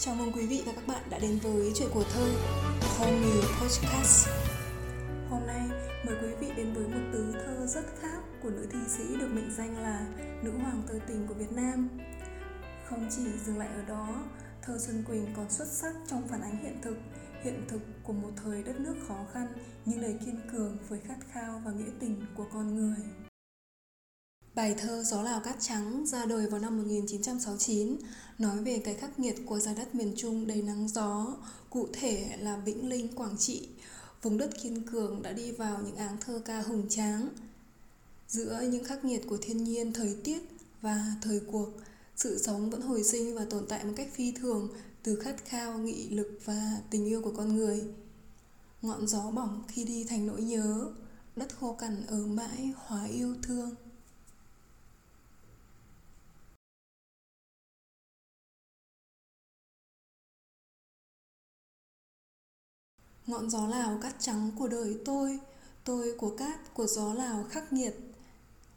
Chào mừng quý vị và các bạn đã đến với chuyện của thơ Homey Podcast. Hôm nay mời quý vị đến với một tứ thơ rất khác của nữ thi sĩ được mệnh danh là nữ hoàng thơ tình của Việt Nam. Không chỉ dừng lại ở đó, thơ Xuân Quỳnh còn xuất sắc trong phản ánh hiện thực, hiện thực của một thời đất nước khó khăn nhưng đầy kiên cường với khát khao và nghĩa tình của con người. Bài thơ Gió Lào Cát Trắng ra đời vào năm 1969 nói về cái khắc nghiệt của giá đất miền Trung đầy nắng gió, cụ thể là Vĩnh Linh, Quảng Trị. Vùng đất kiên cường đã đi vào những áng thơ ca hùng tráng. Giữa những khắc nghiệt của thiên nhiên, thời tiết và thời cuộc, sự sống vẫn hồi sinh và tồn tại một cách phi thường từ khát khao, nghị lực và tình yêu của con người. Ngọn gió bỏng khi đi thành nỗi nhớ, đất khô cằn ở mãi hóa yêu thương. Ngọn gió Lào cát trắng của đời tôi Tôi của cát, của gió Lào khắc nghiệt.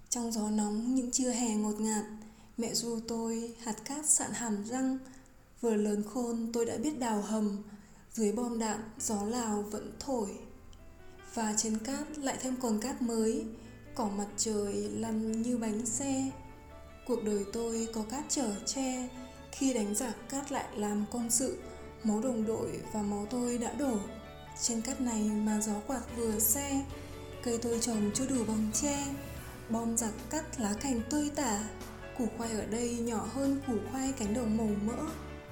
Trong gió nóng những trưa hè ngột ngạt Mẹ ru tôi hạt cát sạn hàm răng. Vừa lớn khôn tôi đã biết đào hầm Dưới bom đạn gió Lào vẫn thổi. Và trên cát lại thêm cồn cát mới Cỏ mặt trời lăn như bánh xe. Cuộc đời tôi có cát trở che Khi đánh giặc cát lại làm công sự Máu đồng đội và máu tôi đã đổ trên cát này mà gió quạt vừa xe Cây tôi trồng chưa đủ bằng tre. Bom giặc cắt lá cành tươi tả Củ khoai ở đây nhỏ hơn củ khoai cánh đồng màu mỡ.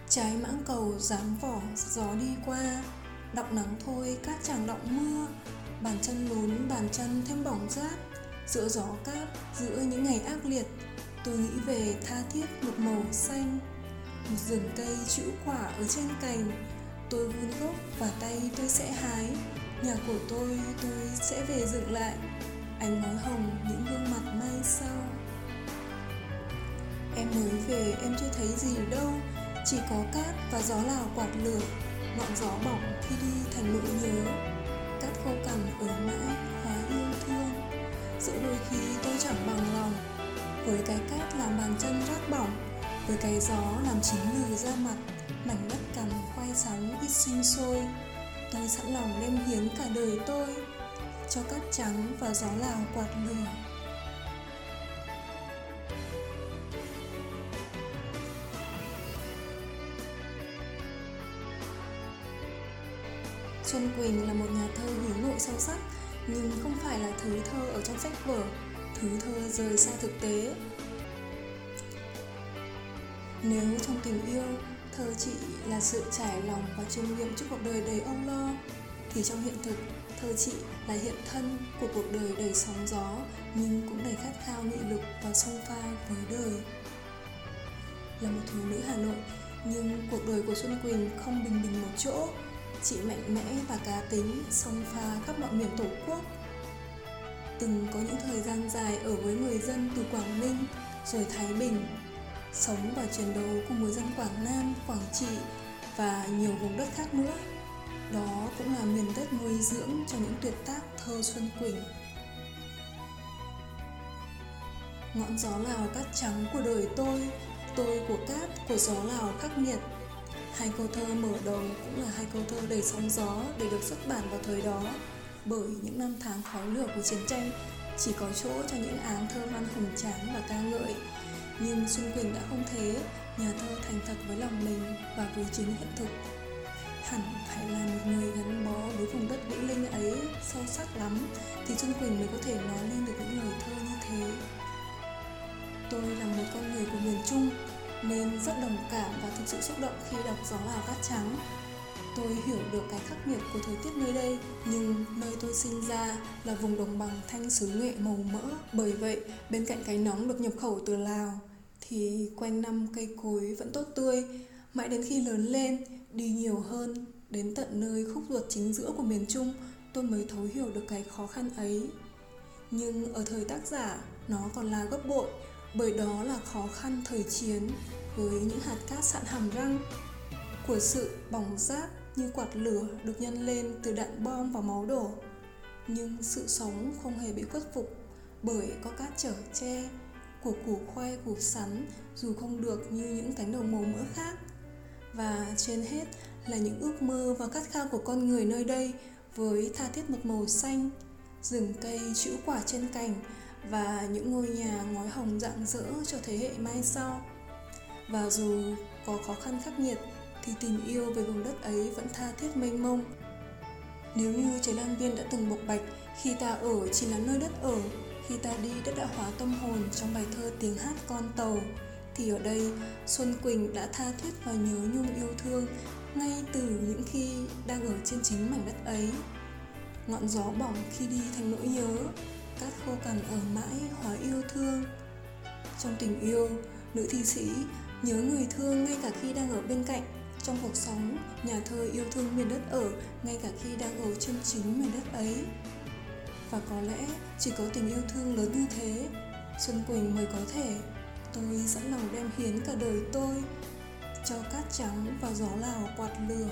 Trái mãng cầu dám vỏ gió đi qua. Đọng nắng thôi cát chẳng đọng mưa. Bàn chân lún bàn chân thêm bỏng rát Giữa gió cát, giữa những ngày ác liệt Tôi nghĩ về tha thiết một màu xanh. Một rừng cây chữ quả ở trên cành. Tôi vun gốc và tay tôi sẽ hái. Nhà của tôi tôi sẽ về dựng lại. Ánh nói hồng, những gương mặt mai sau. Em mới về, em chưa thấy gì đâu. Chỉ có cát và gió lào quạt lửa. Ngọn gió bỏng khi đi thành nỗi nhớ. Cát khô cằn ở mãi, hóa yêu thương. Giữa đôi khi tôi chẳng bằng lòng. Với cái cát làm bàn chân rát bỏng, Với cái gió làm chín người ra mặt mảnh đất cằn khoai sắn ít sinh sôi tôi sẵn lòng đem hiến cả đời tôi cho cát trắng và gió lào quạt lửa Xuân Quỳnh là một nhà thơ hướng nội sâu sắc nhưng không phải là thứ thơ ở trong sách vở, thứ thơ rời xa thực tế. Nếu trong tình yêu Thơ chị là sự trải lòng và chiêm nghiệm trước cuộc đời đầy âu lo. Thì trong hiện thực, thơ chị là hiện thân của cuộc đời đầy sóng gió Nhưng cũng đầy khát khao nghị lực và song pha với đời. Là một thiếu nữ Hà Nội Nhưng cuộc đời của Xuân Quỳnh không bình bình một chỗ. Chị mạnh mẽ và cá tính, song pha khắp mọi miền tổ quốc. Từng có những thời gian dài ở với người dân từ Quảng Ninh rồi Thái Bình sống và chiến đấu cùng người dân Quảng Nam, Quảng Trị và nhiều vùng đất khác nữa. Đó cũng là miền đất nuôi dưỡng cho những tuyệt tác thơ Xuân Quỳnh. Ngọn gió Lào cát trắng của đời tôi, tôi của cát, của gió Lào khắc nghiệt. Hai câu thơ mở đầu cũng là hai câu thơ đầy sóng gió để được xuất bản vào thời đó bởi những năm tháng khói lửa của chiến tranh chỉ có chỗ cho những áng thơ văn hùng tráng và ca ngợi nhưng Xuân Quỳnh đã không thế, nhà thơ thành thật với lòng mình và với chính hiện thực. Hẳn phải là một người gắn bó với vùng đất Vĩnh Linh ấy sâu sắc lắm thì Xuân Quỳnh mới có thể nói lên được những lời thơ như thế. Tôi là một con người của miền Trung nên rất đồng cảm và thực sự xúc động khi đọc Gió Lào Cát Trắng. Tôi hiểu được cái khắc nghiệt của thời tiết nơi đây, nhưng nơi tôi sinh ra là vùng đồng bằng thanh xứ nghệ màu mỡ. Bởi vậy, bên cạnh cái nóng được nhập khẩu từ Lào, thì quanh năm cây cối vẫn tốt tươi, mãi đến khi lớn lên, đi nhiều hơn, đến tận nơi khúc ruột chính giữa của miền trung, tôi mới thấu hiểu được cái khó khăn ấy. Nhưng ở thời tác giả, nó còn là gấp bội, bởi đó là khó khăn thời chiến với những hạt cát sạn hàm răng của sự bỏng rát như quạt lửa được nhân lên từ đạn bom và máu đổ. Nhưng sự sống không hề bị khuất phục bởi có cát trở che của củ khoai, củ sắn, dù không được như những cánh đồng màu mỡ khác. Và trên hết là những ước mơ và khát khao của con người nơi đây với tha thiết một màu xanh, rừng cây chữ quả trên cành và những ngôi nhà ngói hồng rạng rỡ cho thế hệ mai sau. Và dù có khó khăn khắc nghiệt, thì tình yêu về vùng đất ấy vẫn tha thiết mênh mông. Nếu như trái lan viên đã từng bộc bạch khi ta ở chỉ là nơi đất ở khi ta đi đất đã hóa tâm hồn trong bài thơ tiếng hát con tàu thì ở đây Xuân Quỳnh đã tha thiết và nhớ nhung yêu thương ngay từ những khi đang ở trên chính mảnh đất ấy. Ngọn gió bỏng khi đi thành nỗi nhớ, cát khô cằn ở mãi hóa yêu thương. Trong tình yêu, nữ thi sĩ nhớ người thương ngay cả khi đang ở bên cạnh. Trong cuộc sống, nhà thơ yêu thương miền đất ở ngay cả khi đang ở trên chính miền đất ấy. Và có lẽ chỉ có tình yêu thương lớn như thế, Xuân Quỳnh mới có thể. Tôi sẵn lòng đem hiến cả đời tôi cho cát trắng và gió lào quạt lửa.